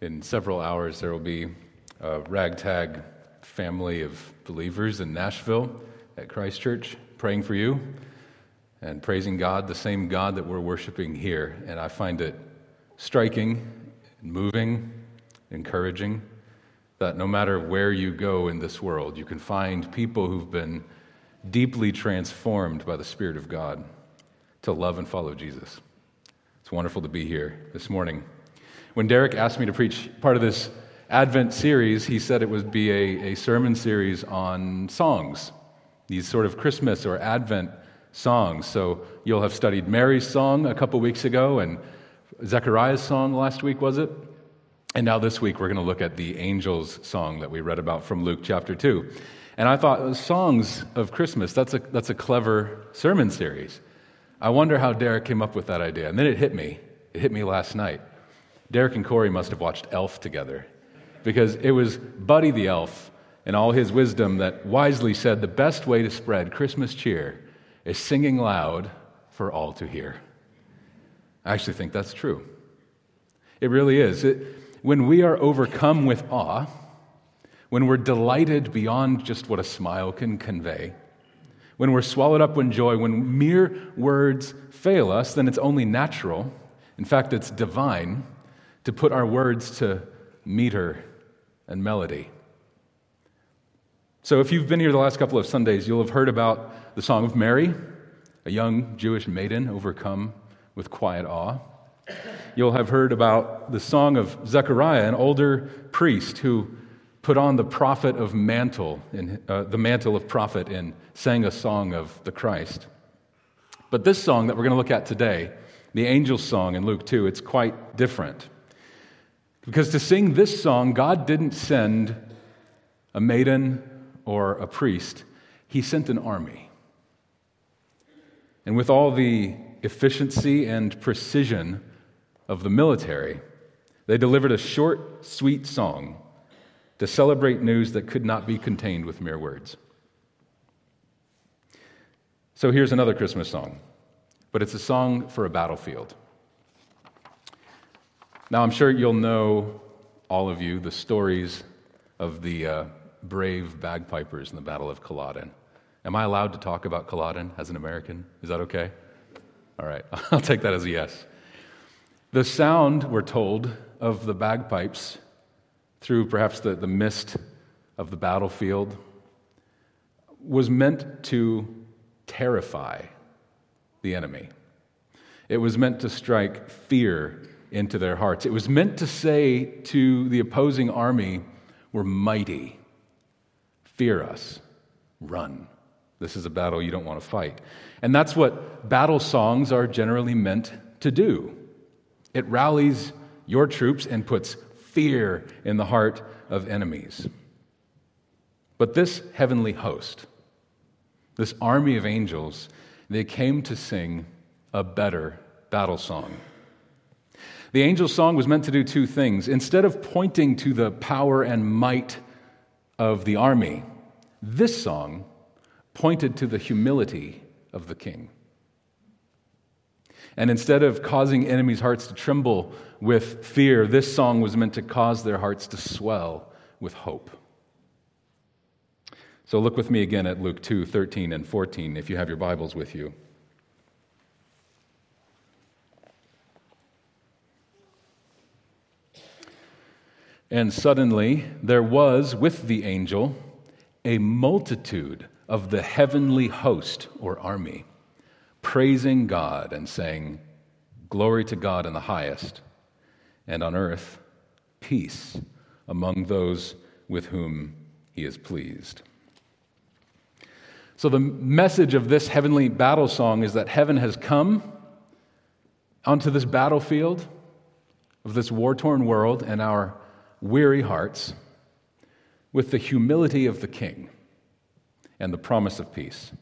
In several hours, there will be a ragtag family of believers in Nashville at Christ Church praying for you and praising God, the same God that we're worshiping here. And I find it striking, moving, encouraging that no matter where you go in this world, you can find people who've been deeply transformed by the Spirit of God to love and follow Jesus. It's wonderful to be here this morning. When Derek asked me to preach part of this Advent series, he said it would be a, a sermon series on songs, these sort of Christmas or Advent songs. So you'll have studied Mary's song a couple weeks ago and Zechariah's song last week, was it? And now this week we're going to look at the angels song that we read about from Luke chapter 2. And I thought, songs of Christmas, that's a, that's a clever sermon series. I wonder how Derek came up with that idea. And then it hit me. It hit me last night. Derek and Corey must have watched Elf together because it was Buddy the Elf and all his wisdom that wisely said the best way to spread Christmas cheer is singing loud for all to hear. I actually think that's true. It really is. It, when we are overcome with awe, when we're delighted beyond just what a smile can convey, when we're swallowed up in joy, when mere words fail us, then it's only natural, in fact, it's divine, to put our words to meter and melody. So, if you've been here the last couple of Sundays, you'll have heard about the Song of Mary, a young Jewish maiden overcome with quiet awe. You'll have heard about the song of Zechariah, an older priest who put on the prophet of mantle, in, uh, the mantle of prophet, and sang a song of the Christ. But this song that we're going to look at today, the angel song in Luke 2, it's quite different. Because to sing this song, God didn't send a maiden or a priest, He sent an army. And with all the efficiency and precision of the military, they delivered a short, sweet song to celebrate news that could not be contained with mere words. So here's another Christmas song, but it's a song for a battlefield. Now, I'm sure you'll know, all of you, the stories of the uh, brave bagpipers in the Battle of Culloden. Am I allowed to talk about Culloden as an American? Is that okay? All right, I'll take that as a yes. The sound, we're told, of the bagpipes through perhaps the, the mist of the battlefield was meant to terrify the enemy. It was meant to strike fear into their hearts. It was meant to say to the opposing army, We're mighty. Fear us. Run. This is a battle you don't want to fight. And that's what battle songs are generally meant to do. It rallies your troops and puts fear in the heart of enemies. But this heavenly host, this army of angels, they came to sing a better battle song. The angel song was meant to do two things. Instead of pointing to the power and might of the army, this song pointed to the humility of the king. And instead of causing enemies' hearts to tremble with fear, this song was meant to cause their hearts to swell with hope. So look with me again at Luke 2 13 and 14 if you have your Bibles with you. And suddenly there was with the angel a multitude of the heavenly host or army praising God and saying, Glory to God in the highest, and on earth, peace among those with whom he is pleased. So, the message of this heavenly battle song is that heaven has come onto this battlefield of this war torn world and our weary hearts with the humility of the king and the promise of peace.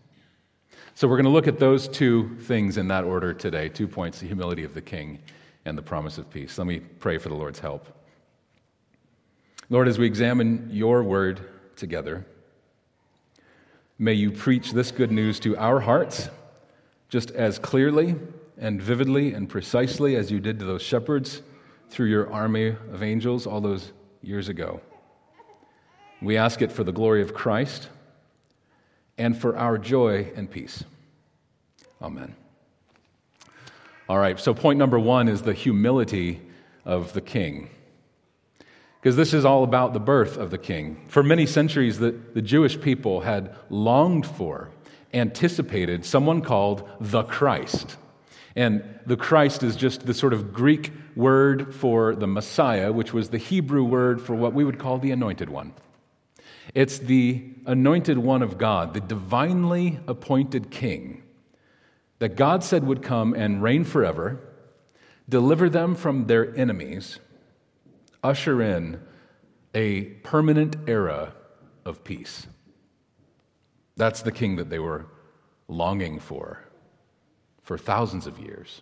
So we're going to look at those two things in that order today two points the humility of the king and the promise of peace. Let me pray for the Lord's help. Lord, as we examine your word together, may you preach this good news to our hearts just as clearly and vividly and precisely as you did to those shepherds through your army of angels all those years ago. We ask it for the glory of Christ and for our joy and peace. Amen. All right, so point number one is the humility of the king. Because this is all about the birth of the king. For many centuries, the, the Jewish people had longed for, anticipated someone called the Christ. And the Christ is just the sort of Greek word for the Messiah, which was the Hebrew word for what we would call the anointed one. It's the anointed one of God, the divinely appointed king that God said would come and reign forever, deliver them from their enemies, usher in a permanent era of peace. That's the king that they were longing for for thousands of years.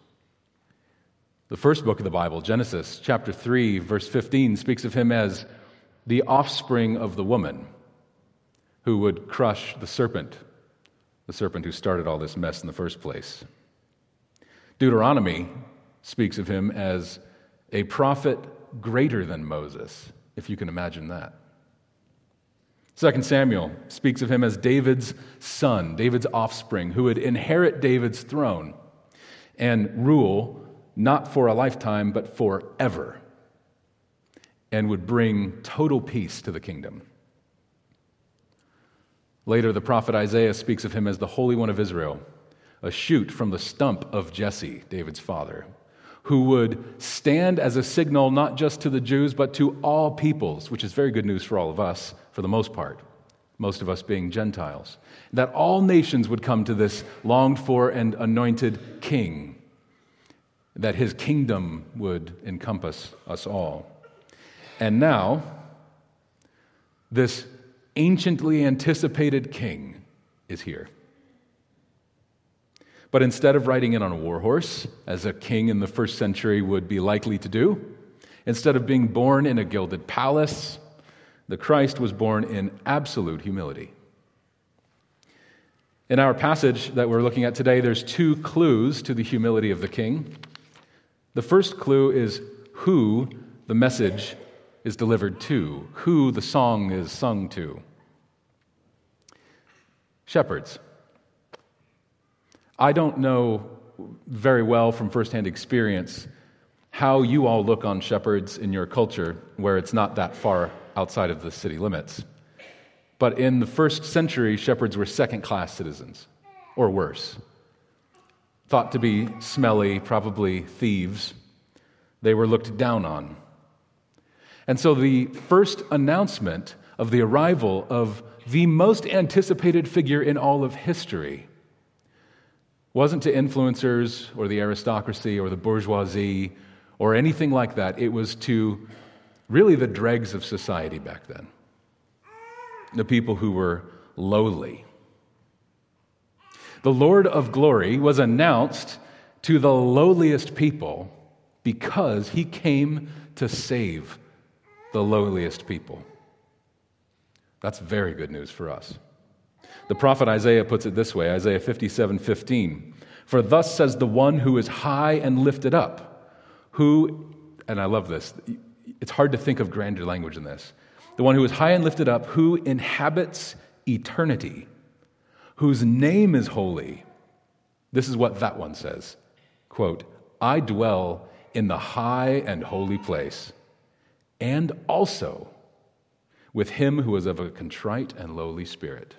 The first book of the Bible, Genesis chapter 3, verse 15, speaks of him as the offspring of the woman who would crush the serpent, the serpent who started all this mess in the first place. Deuteronomy speaks of him as a prophet greater than Moses, if you can imagine that. 2 Samuel speaks of him as David's son, David's offspring, who would inherit David's throne and rule not for a lifetime, but forever, and would bring total peace to the kingdom. Later, the prophet Isaiah speaks of him as the Holy One of Israel, a shoot from the stump of Jesse, David's father, who would stand as a signal not just to the Jews, but to all peoples, which is very good news for all of us, for the most part, most of us being Gentiles. That all nations would come to this longed for and anointed king, that his kingdom would encompass us all. And now, this anciently anticipated king is here. But instead of riding in on a war horse, as a king in the first century would be likely to do, instead of being born in a gilded palace, the Christ was born in absolute humility. In our passage that we're looking at today, there's two clues to the humility of the king. The first clue is who the message is delivered to, who the song is sung to. Shepherds. I don't know very well from firsthand experience how you all look on shepherds in your culture where it's not that far outside of the city limits. But in the first century, shepherds were second class citizens, or worse. Thought to be smelly, probably thieves. They were looked down on. And so the first announcement of the arrival of the most anticipated figure in all of history wasn't to influencers or the aristocracy or the bourgeoisie or anything like that. It was to really the dregs of society back then, the people who were lowly. The Lord of glory was announced to the lowliest people because he came to save the lowliest people. That's very good news for us. The prophet Isaiah puts it this way Isaiah 57 15. For thus says the one who is high and lifted up, who, and I love this, it's hard to think of grander language than this. The one who is high and lifted up, who inhabits eternity, whose name is holy. This is what that one says quote, I dwell in the high and holy place and also with him who is of a contrite and lowly spirit,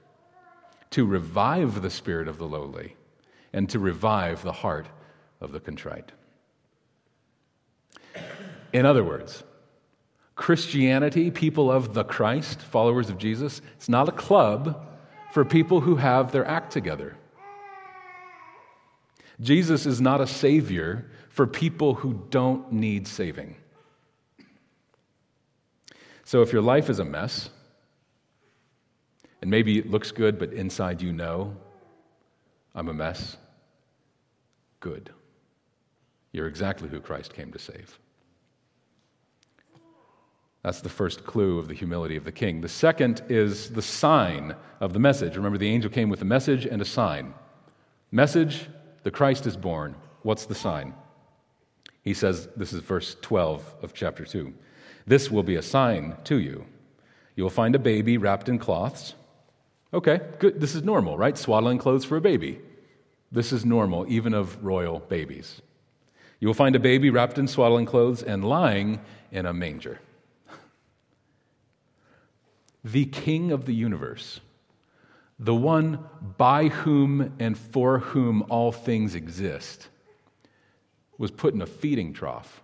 to revive the spirit of the lowly and to revive the heart of the contrite. In other words, Christianity, people of the Christ, followers of Jesus, it's not a club for people who have their act together. Jesus is not a savior for people who don't need saving. So if your life is a mess, and maybe it looks good, but inside you know, I'm a mess, good. You're exactly who Christ came to save. That's the first clue of the humility of the king. The second is the sign of the message. Remember, the angel came with a message and a sign. Message, the Christ is born. What's the sign? He says, this is verse 12 of chapter 2. This will be a sign to you. You will find a baby wrapped in cloths. Okay, good. This is normal, right? Swaddling clothes for a baby. This is normal, even of royal babies. You will find a baby wrapped in swaddling clothes and lying in a manger. The king of the universe, the one by whom and for whom all things exist, was put in a feeding trough.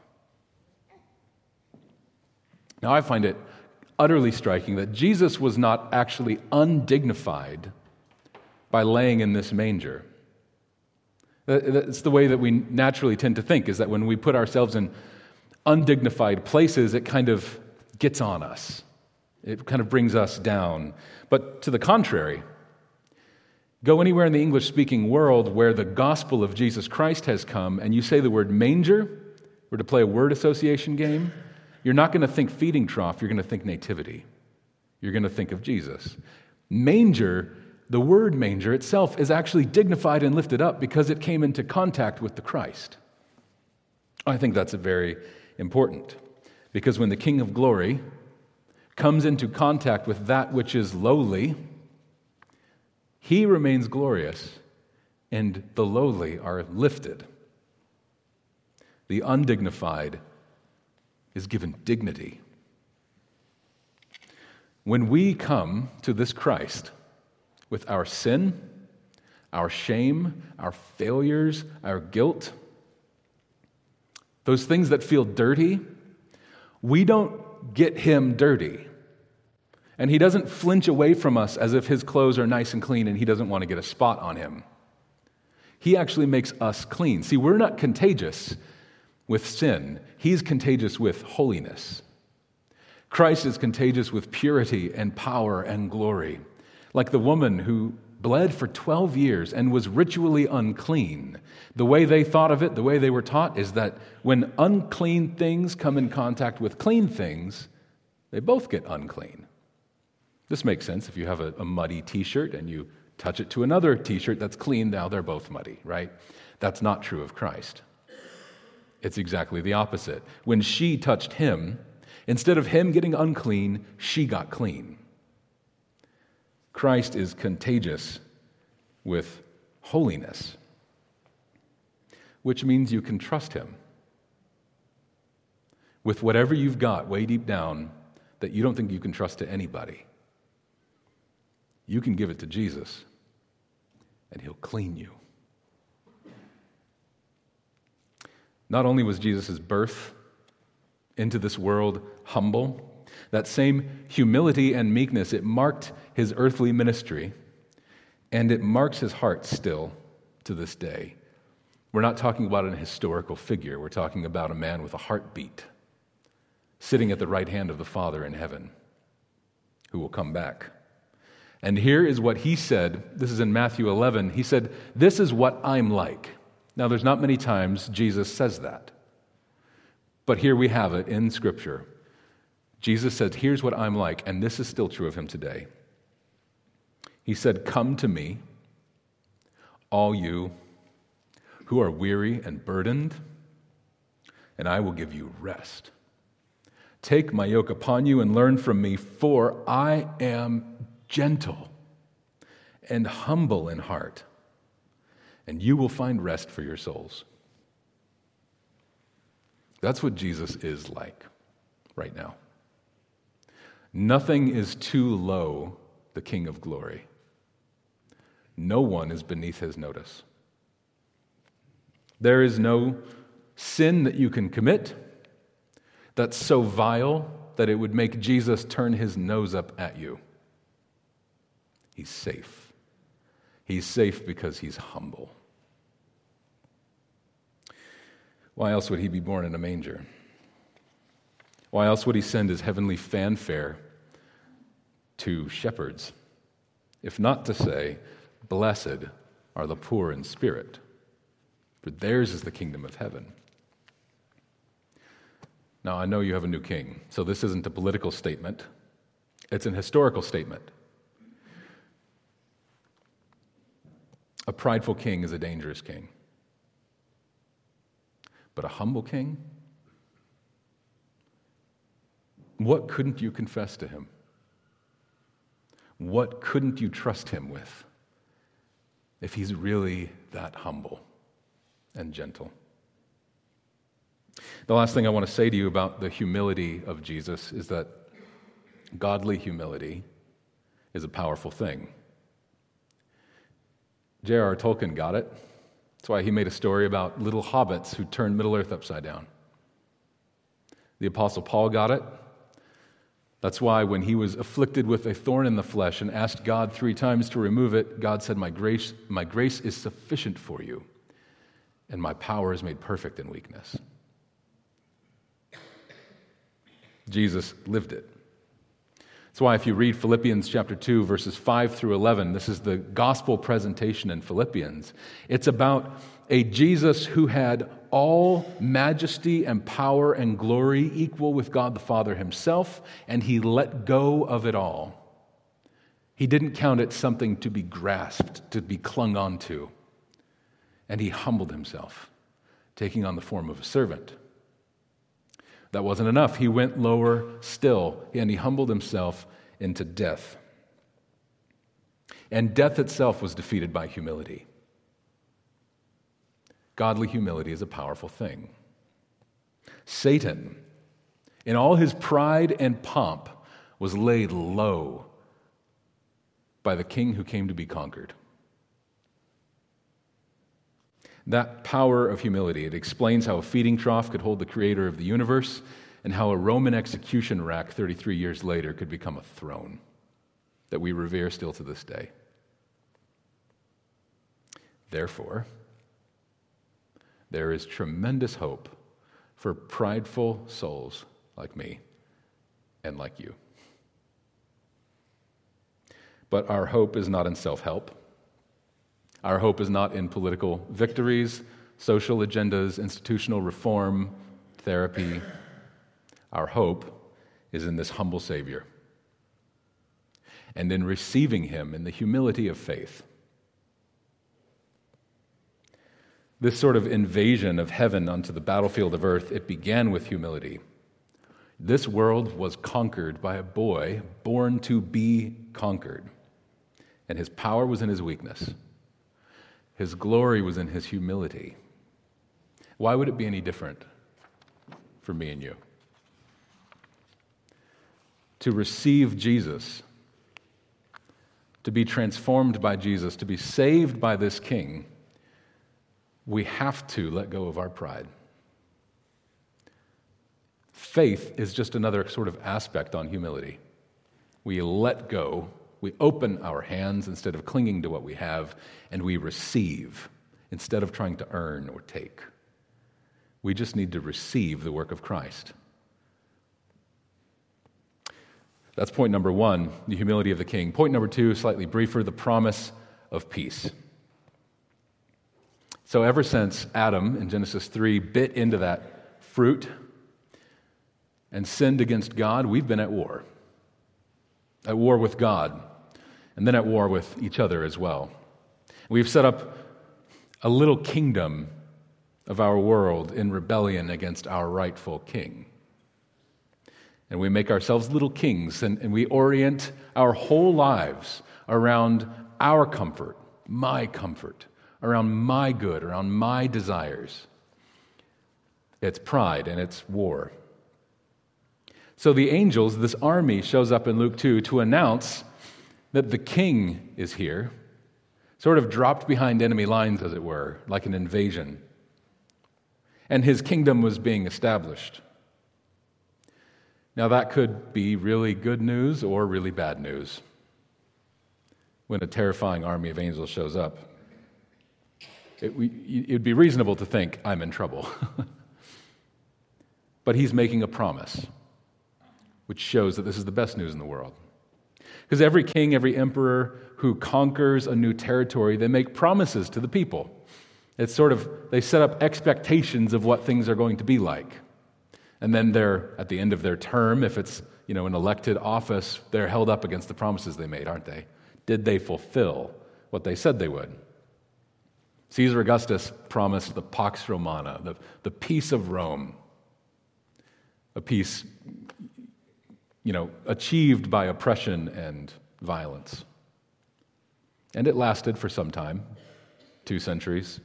Now, I find it utterly striking that Jesus was not actually undignified by laying in this manger. It's the way that we naturally tend to think, is that when we put ourselves in undignified places, it kind of gets on us. It kind of brings us down. But to the contrary, Go anywhere in the English speaking world where the gospel of Jesus Christ has come and you say the word manger, or to play a word association game, you're not going to think feeding trough, you're going to think nativity. You're going to think of Jesus. Manger, the word manger itself, is actually dignified and lifted up because it came into contact with the Christ. I think that's very important because when the King of Glory comes into contact with that which is lowly, he remains glorious, and the lowly are lifted. The undignified is given dignity. When we come to this Christ with our sin, our shame, our failures, our guilt, those things that feel dirty, we don't get him dirty. And he doesn't flinch away from us as if his clothes are nice and clean and he doesn't want to get a spot on him. He actually makes us clean. See, we're not contagious with sin, he's contagious with holiness. Christ is contagious with purity and power and glory. Like the woman who bled for 12 years and was ritually unclean. The way they thought of it, the way they were taught, is that when unclean things come in contact with clean things, they both get unclean. This makes sense if you have a, a muddy t shirt and you touch it to another t shirt that's clean, now they're both muddy, right? That's not true of Christ. It's exactly the opposite. When she touched him, instead of him getting unclean, she got clean. Christ is contagious with holiness, which means you can trust him. With whatever you've got way deep down that you don't think you can trust to anybody you can give it to Jesus, and he'll clean you. Not only was Jesus' birth into this world humble, that same humility and meekness, it marked his earthly ministry, and it marks his heart still to this day. We're not talking about an historical figure, we're talking about a man with a heartbeat sitting at the right hand of the Father in heaven who will come back. And here is what he said. This is in Matthew 11. He said, This is what I'm like. Now, there's not many times Jesus says that. But here we have it in Scripture. Jesus said, Here's what I'm like. And this is still true of him today. He said, Come to me, all you who are weary and burdened, and I will give you rest. Take my yoke upon you and learn from me, for I am gentle and humble in heart, and you will find rest for your souls. That's what Jesus is like right now. Nothing is too low, the King of glory. No one is beneath his notice. There is no sin that you can commit that's so vile that it would make Jesus turn his nose up at you. He's safe. He's safe because he's humble. Why else would he be born in a manger? Why else would he send his heavenly fanfare to shepherds, if not to say, Blessed are the poor in spirit, for theirs is the kingdom of heaven? Now, I know you have a new king, so this isn't a political statement, it's an historical statement. A prideful king is a dangerous king. But a humble king? What couldn't you confess to him? What couldn't you trust him with if he's really that humble and gentle? The last thing I want to say to you about the humility of Jesus is that godly humility is a powerful thing. J.R.R. Tolkien got it. That's why he made a story about little hobbits who turned Middle Earth upside down. The Apostle Paul got it. That's why when he was afflicted with a thorn in the flesh and asked God three times to remove it, God said, My grace, my grace is sufficient for you, and my power is made perfect in weakness. Jesus lived it. That's why if you read Philippians chapter 2, verses 5 through 11, this is the gospel presentation in Philippians. It's about a Jesus who had all majesty and power and glory equal with God the Father himself, and he let go of it all. He didn't count it something to be grasped, to be clung onto. And he humbled himself, taking on the form of a servant. That wasn't enough. He went lower still, and he humbled himself into death. And death itself was defeated by humility. Godly humility is a powerful thing. Satan, in all his pride and pomp, was laid low by the king who came to be conquered. That power of humility, it explains how a feeding trough could hold the creator of the universe and how a Roman execution rack 33 years later could become a throne that we revere still to this day. Therefore, there is tremendous hope for prideful souls like me and like you. But our hope is not in self help. Our hope is not in political victories, social agendas, institutional reform, therapy. Our hope is in this humble Savior and in receiving Him in the humility of faith. This sort of invasion of heaven onto the battlefield of earth, it began with humility. This world was conquered by a boy born to be conquered, and his power was in his weakness. His glory was in his humility. Why would it be any different for me and you? To receive Jesus, to be transformed by Jesus, to be saved by this King, we have to let go of our pride. Faith is just another sort of aspect on humility. We let go we open our hands instead of clinging to what we have, and we receive instead of trying to earn or take. We just need to receive the work of Christ. That's point number one, the humility of the king. Point number two, slightly briefer, the promise of peace. So, ever since Adam in Genesis 3 bit into that fruit and sinned against God, we've been at war. At war with God and then at war with each other as well. We've set up a little kingdom of our world in rebellion against our rightful king. And we make ourselves little kings, and, and we orient our whole lives around our comfort, my comfort, around my good, around my desires. It's pride and it's war. So the angels, this army, shows up in Luke 2 to announce that the king is here, sort of dropped behind enemy lines, as it were, like an invasion. And his kingdom was being established. Now, that could be really good news or really bad news when a terrifying army of angels shows up. It would be reasonable to think, I'm in trouble. but he's making a promise, which shows that this is the best news in the world. Because every king, every emperor who conquers a new territory, they make promises to the people. It's sort of, they set up expectations of what things are going to be like. And then they're, at the end of their term, if it's you know, an elected office, they're held up against the promises they made, aren't they? Did they fulfill what they said they would? Caesar Augustus promised the Pax Romana, the, the peace of Rome, a peace you know, achieved by oppression and violence. And it lasted for some time, two centuries.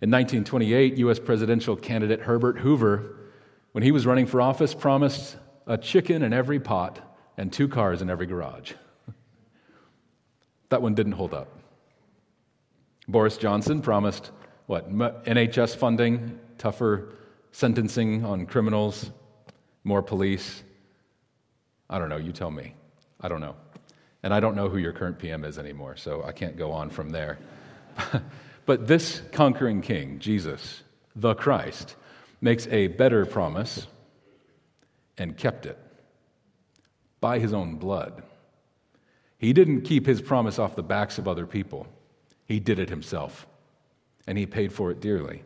In 1928, U.S. presidential candidate Herbert Hoover, when he was running for office, promised a chicken in every pot and two cars in every garage. that one didn't hold up. Boris Johnson promised what? NHS funding, tougher sentencing on criminals, more police. I don't know, you tell me. I don't know. And I don't know who your current PM is anymore, so I can't go on from there. but this conquering king, Jesus, the Christ, makes a better promise and kept it by his own blood. He didn't keep his promise off the backs of other people, he did it himself, and he paid for it dearly.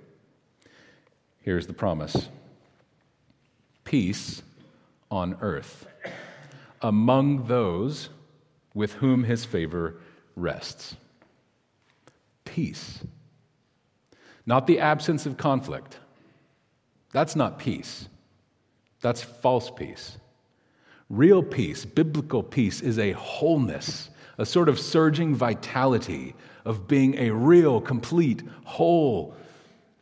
Here's the promise peace on earth among those with whom his favor rests. Peace. Not the absence of conflict. That's not peace. That's false peace. Real peace, biblical peace, is a wholeness, a sort of surging vitality of being a real, complete, whole,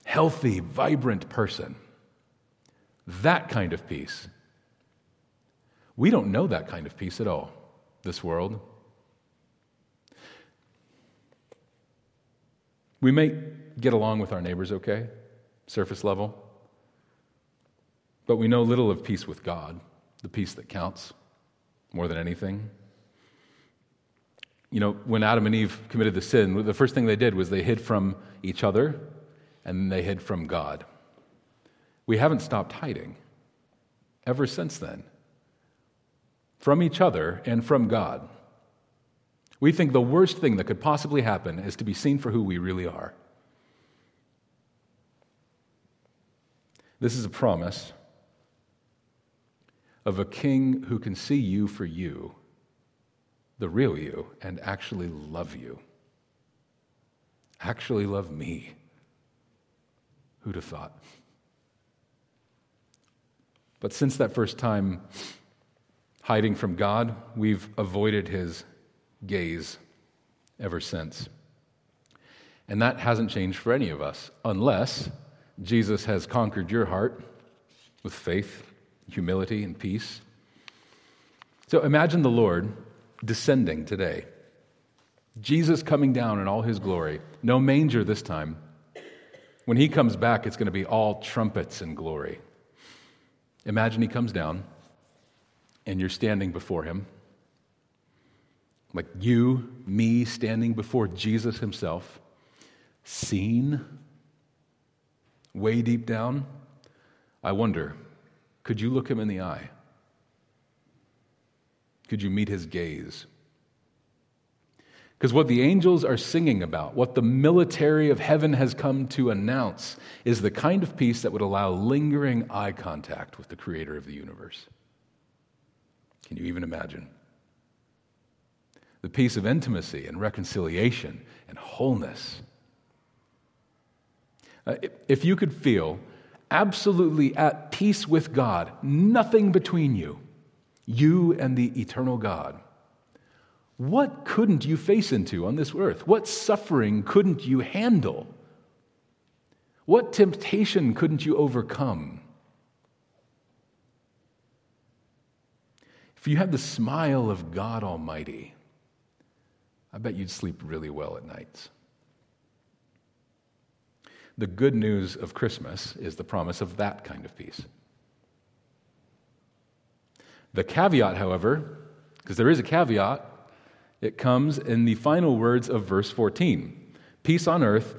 healthy, vibrant person. That kind of peace we don't know that kind of peace at all, this world. We may get along with our neighbors okay, surface level, but we know little of peace with God, the peace that counts more than anything. You know, when Adam and Eve committed the sin, the first thing they did was they hid from each other and they hid from God. We haven't stopped hiding ever since then from each other and from God. We think the worst thing that could possibly happen is to be seen for who we really are. This is a promise of a king who can see you for you, the real you, and actually love you. Actually love me. Who'd have thought? But since that first time, hiding from God, we've avoided his gaze ever since. And that hasn't changed for any of us, unless Jesus has conquered your heart with faith, humility, and peace. So imagine the Lord descending today. Jesus coming down in all his glory. No manger this time. When he comes back, it's going to be all trumpets and glory. Imagine he comes down and you're standing before him, like you, me, standing before Jesus himself, seen way deep down, I wonder could you look him in the eye? Could you meet his gaze? Because what the angels are singing about, what the military of heaven has come to announce, is the kind of peace that would allow lingering eye contact with the creator of the universe. Can you even imagine? The peace of intimacy and reconciliation and wholeness. Uh, if you could feel absolutely at peace with God, nothing between you, you and the eternal God, what couldn't you face into on this earth? What suffering couldn't you handle? What temptation couldn't you overcome? If you had the smile of God Almighty, I bet you'd sleep really well at nights. The good news of Christmas is the promise of that kind of peace. The caveat, however, because there is a caveat, it comes in the final words of verse 14 Peace on earth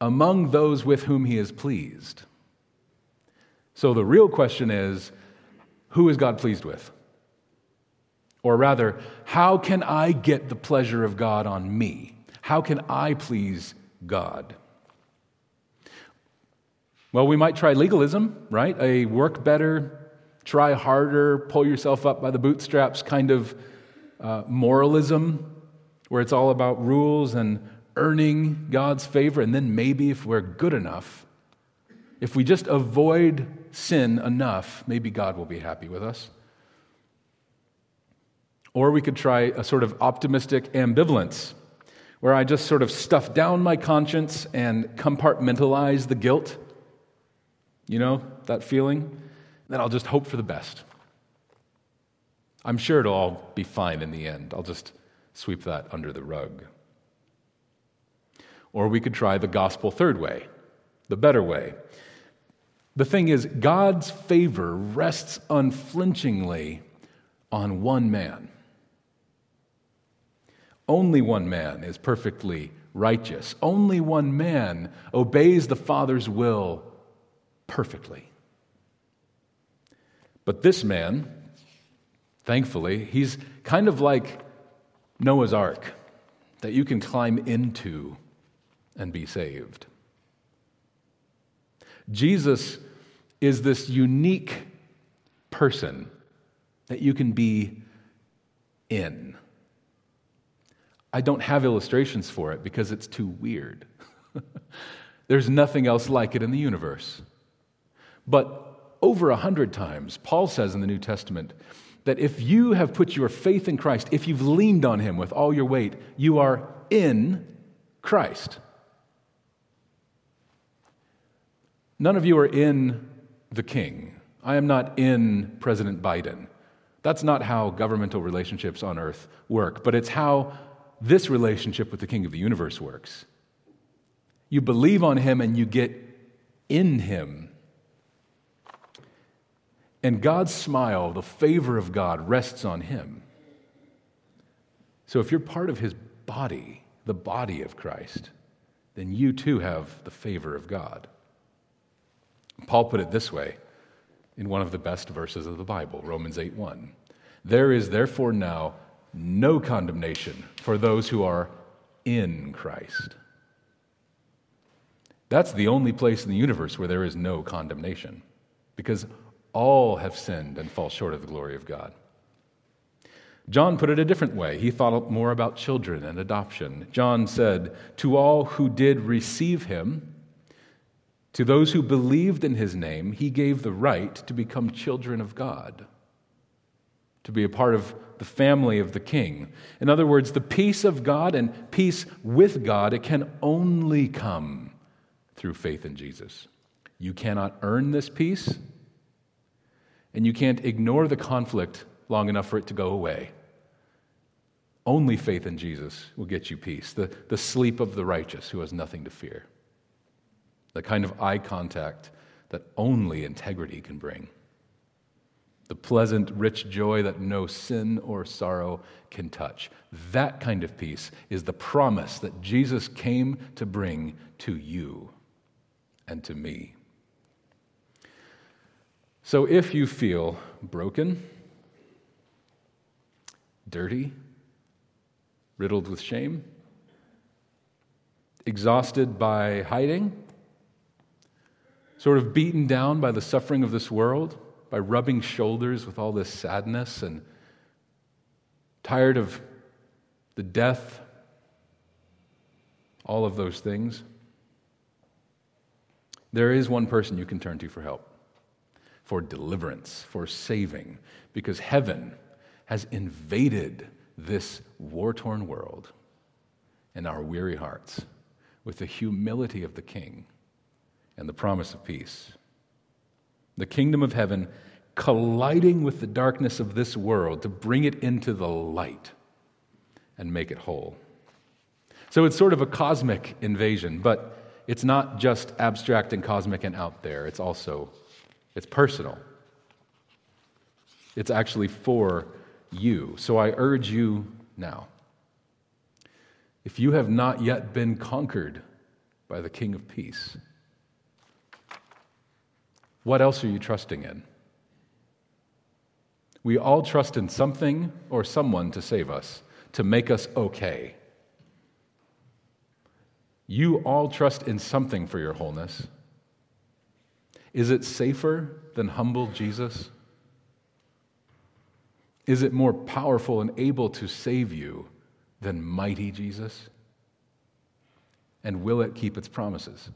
among those with whom he is pleased. So the real question is who is God pleased with? Or rather, how can I get the pleasure of God on me? How can I please God? Well, we might try legalism, right? A work better, try harder, pull yourself up by the bootstraps kind of uh, moralism, where it's all about rules and earning God's favor, and then maybe if we're good enough, if we just avoid sin enough, maybe God will be happy with us. Or we could try a sort of optimistic ambivalence, where I just sort of stuff down my conscience and compartmentalize the guilt. You know, that feeling? Then I'll just hope for the best. I'm sure it'll all be fine in the end. I'll just sweep that under the rug. Or we could try the gospel third way, the better way. The thing is, God's favor rests unflinchingly on one man. Only one man is perfectly righteous. Only one man obeys the Father's will perfectly. But this man, thankfully, he's kind of like Noah's Ark that you can climb into and be saved. Jesus is this unique person that you can be in. I don't have illustrations for it because it's too weird. There's nothing else like it in the universe. But over a hundred times, Paul says in the New Testament that if you have put your faith in Christ, if you've leaned on Him with all your weight, you are in Christ. None of you are in the king. I am not in President Biden. That's not how governmental relationships on earth work, but it's how this relationship with the king of the universe works. You believe on him and you get in him. And God's smile, the favor of God, rests on him. So if you're part of his body, the body of Christ, then you too have the favor of God. Paul put it this way in one of the best verses of the Bible, Romans 8 1. There is therefore now no condemnation for those who are in Christ. That's the only place in the universe where there is no condemnation, because all have sinned and fall short of the glory of God. John put it a different way. He thought more about children and adoption. John said, To all who did receive him, to those who believed in his name, he gave the right to become children of God, to be a part of the family of the king. In other words, the peace of God and peace with God, it can only come through faith in Jesus. You cannot earn this peace, and you can't ignore the conflict long enough for it to go away. Only faith in Jesus will get you peace, the, the sleep of the righteous who has nothing to fear the kind of eye contact that only integrity can bring, the pleasant, rich joy that no sin or sorrow can touch. That kind of peace is the promise that Jesus came to bring to you and to me. So if you feel broken, dirty, riddled with shame, exhausted by hiding, sort of beaten down by the suffering of this world, by rubbing shoulders with all this sadness, and tired of the death, all of those things, there is one person you can turn to for help, for deliverance, for saving, because heaven has invaded this war torn world and our weary hearts with the humility of the King and the promise of peace. The kingdom of heaven colliding with the darkness of this world to bring it into the light and make it whole. So it's sort of a cosmic invasion, but it's not just abstract and cosmic and out there. It's also it's personal. It's actually for you. So I urge you now. If you have not yet been conquered by the King of Peace, what else are you trusting in? We all trust in something or someone to save us, to make us okay. You all trust in something for your wholeness. Is it safer than humble Jesus? Is it more powerful and able to save you than mighty Jesus? And will it keep its promises?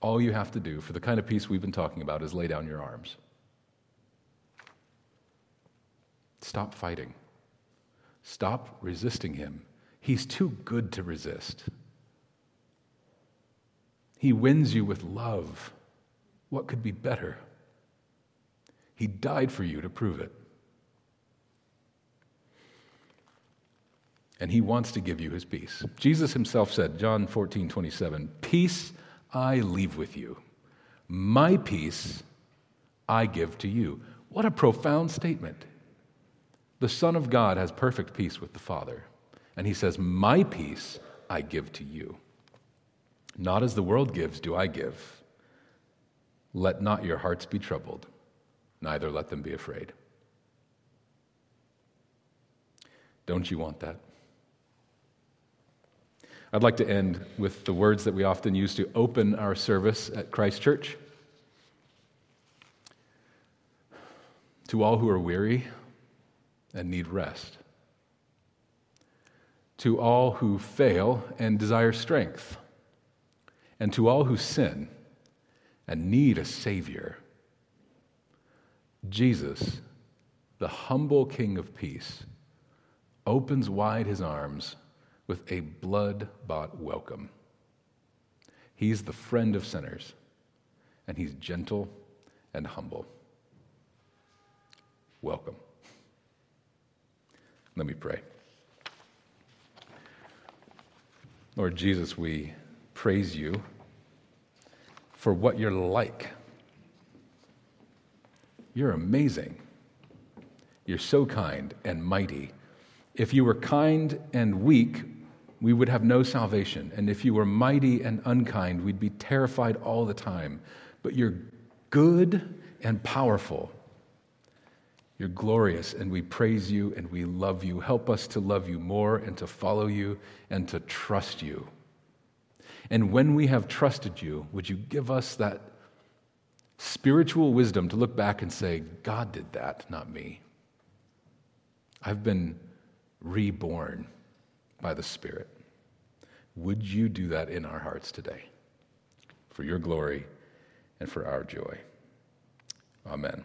All you have to do for the kind of peace we've been talking about is lay down your arms. Stop fighting. Stop resisting him. He's too good to resist. He wins you with love. What could be better? He died for you to prove it. And he wants to give you his peace. Jesus himself said, John 14, 27, Peace I leave with you. My peace I give to you. What a profound statement. The Son of God has perfect peace with the Father. And he says, My peace I give to you. Not as the world gives, do I give. Let not your hearts be troubled, neither let them be afraid. Don't you want that? I'd like to end with the words that we often use to open our service at Christ Church. To all who are weary and need rest. To all who fail and desire strength. And to all who sin and need a Savior. Jesus, the humble King of peace, opens wide his arms with a blood bought welcome. He's the friend of sinners, and he's gentle and humble. Welcome. Let me pray. Lord Jesus, we praise you for what you're like. You're amazing. You're so kind and mighty. If you were kind and weak, we would have no salvation. And if you were mighty and unkind, we'd be terrified all the time. But you're good and powerful. You're glorious, and we praise you and we love you. Help us to love you more and to follow you and to trust you. And when we have trusted you, would you give us that spiritual wisdom to look back and say, God did that, not me? I've been reborn by the Spirit. Would you do that in our hearts today for your glory and for our joy? Amen.